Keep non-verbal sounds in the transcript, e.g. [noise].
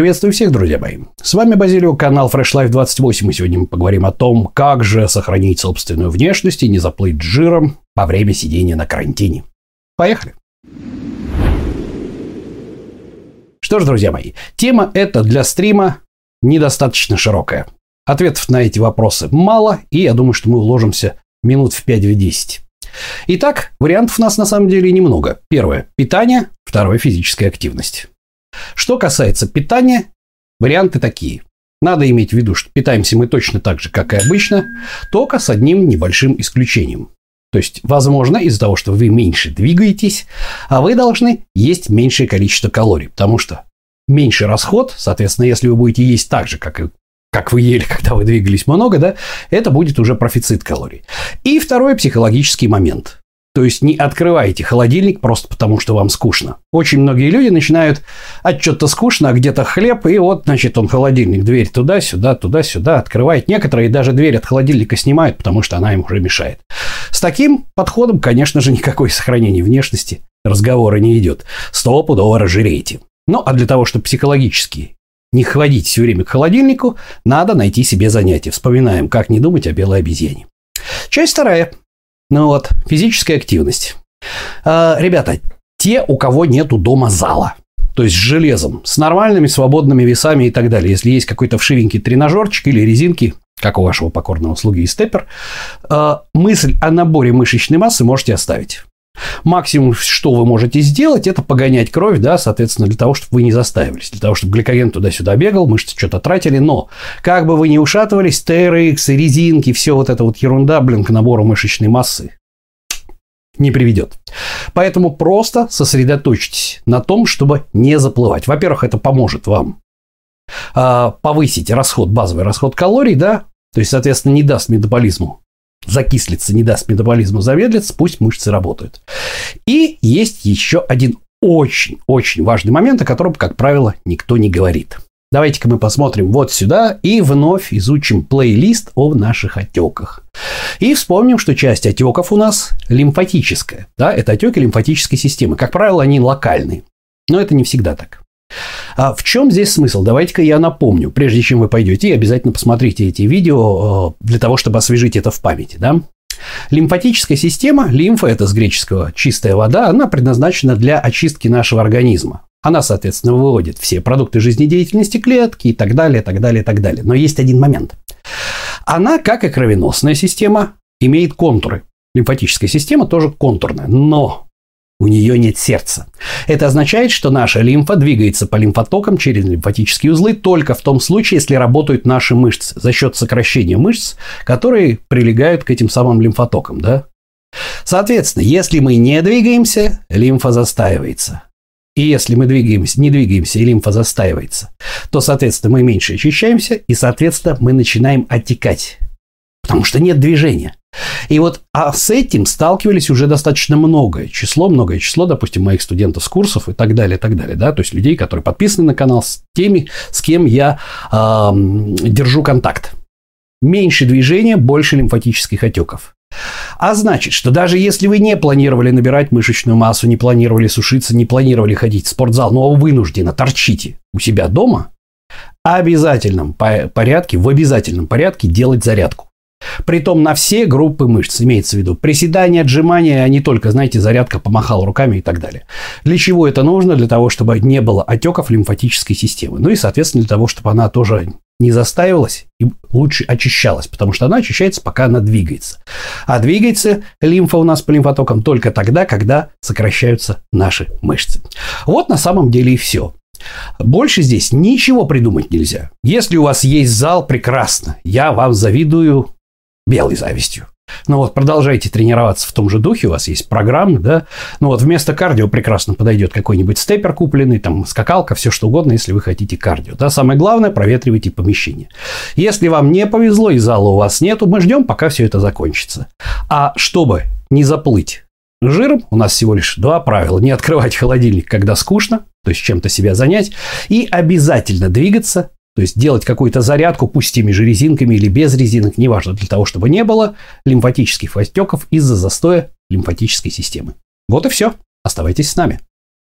Приветствую всех, друзья мои. С вами Базилио, канал Fresh Life 28. И сегодня мы поговорим о том, как же сохранить собственную внешность и не заплыть жиром во время сидения на карантине. Поехали. Что ж, друзья мои, тема эта для стрима недостаточно широкая. Ответов на эти вопросы мало, и я думаю, что мы уложимся минут в 5-10. Итак, вариантов у нас на самом деле немного. Первое – питание, второе – физическая активность. Что касается питания, варианты такие. Надо иметь в виду, что питаемся мы точно так же, как и обычно, только с одним небольшим исключением. То есть, возможно, из-за того, что вы меньше двигаетесь, а вы должны есть меньшее количество калорий, потому что меньше расход, соответственно, если вы будете есть так же, как и как вы ели, [laughs] когда вы двигались много, да, это будет уже профицит калорий. И второй психологический момент. То есть не открывайте холодильник просто потому, что вам скучно. Очень многие люди начинают, а что-то скучно, а где-то хлеб, и вот, значит, он холодильник, дверь туда-сюда, туда-сюда открывает. Некоторые даже дверь от холодильника снимают, потому что она им уже мешает. С таким подходом, конечно же, никакой сохранения внешности разговора не идет. Стопудово разжиреете. Ну, а для того, чтобы психологически не ходить все время к холодильнику, надо найти себе занятие. Вспоминаем, как не думать о белой обезьяне. Часть вторая. Ну вот, физическая активность. А, ребята, те, у кого нету дома зала, то есть с железом, с нормальными свободными весами и так далее. Если есть какой-то вшивенький тренажерчик или резинки, как у вашего покорного слуги и степер, а, мысль о наборе мышечной массы можете оставить. Максимум, что вы можете сделать, это погонять кровь, да, соответственно, для того, чтобы вы не застаивались, для того, чтобы гликоген туда-сюда бегал, мышцы что-то тратили, но как бы вы ни ушатывались, TRX, резинки, все вот эта вот ерунда, блин, к набору мышечной массы не приведет. Поэтому просто сосредоточьтесь на том, чтобы не заплывать. Во-первых, это поможет вам а, повысить расход, базовый расход калорий, да, то есть, соответственно, не даст метаболизму закислиться, не даст метаболизму замедлиться, пусть мышцы работают. И есть еще один очень-очень важный момент, о котором, как правило, никто не говорит. Давайте-ка мы посмотрим вот сюда и вновь изучим плейлист о наших отеках. И вспомним, что часть отеков у нас лимфатическая. Да, это отеки лимфатической системы. Как правило, они локальные. Но это не всегда так. А в чем здесь смысл? Давайте-ка я напомню, прежде чем вы пойдете, обязательно посмотрите эти видео э, для того, чтобы освежить это в памяти. Да? Лимфатическая система, лимфа – это с греческого чистая вода, она предназначена для очистки нашего организма. Она, соответственно, выводит все продукты жизнедеятельности клетки и так далее, так далее, так далее. Но есть один момент. Она, как и кровеносная система, имеет контуры. Лимфатическая система тоже контурная. Но у нее нет сердца. Это означает, что наша лимфа двигается по лимфотокам через лимфатические узлы только в том случае, если работают наши мышцы за счет сокращения мышц, которые прилегают к этим самым лимфотокам. Да? Соответственно, если мы не двигаемся, лимфа застаивается. И если мы двигаемся, не двигаемся, и лимфа застаивается, то, соответственно, мы меньше очищаемся, и, соответственно, мы начинаем отекать. Потому что нет движения. И вот а с этим сталкивались уже достаточно многое число, многое число, допустим, моих студентов с курсов и так далее, и так далее, да, то есть людей, которые подписаны на канал, с теми, с кем я э, держу контакт. Меньше движения, больше лимфатических отеков. А значит, что даже если вы не планировали набирать мышечную массу, не планировали сушиться, не планировали ходить в спортзал, но вынужденно торчите у себя дома, обязательном порядке, в обязательном порядке делать зарядку. Притом на все группы мышц, имеется в виду приседания, отжимания, а не только, знаете, зарядка, помахал руками и так далее. Для чего это нужно? Для того, чтобы не было отеков лимфатической системы. Ну и, соответственно, для того, чтобы она тоже не застаивалась и лучше очищалась, потому что она очищается, пока она двигается. А двигается лимфа у нас по лимфотокам только тогда, когда сокращаются наши мышцы. Вот на самом деле и все. Больше здесь ничего придумать нельзя. Если у вас есть зал, прекрасно. Я вам завидую белой завистью. Ну вот, продолжайте тренироваться в том же духе, у вас есть программы, да. Ну вот, вместо кардио прекрасно подойдет какой-нибудь степер купленный, там, скакалка, все что угодно, если вы хотите кардио. Да, самое главное, проветривайте помещение. Если вам не повезло и зала у вас нету, мы ждем, пока все это закончится. А чтобы не заплыть жиром, у нас всего лишь два правила. Не открывать холодильник, когда скучно, то есть чем-то себя занять, и обязательно двигаться то есть делать какую-то зарядку, пусть теми же резинками или без резинок, неважно, для того, чтобы не было лимфатических отеков из-за застоя лимфатической системы. Вот и все. Оставайтесь с нами.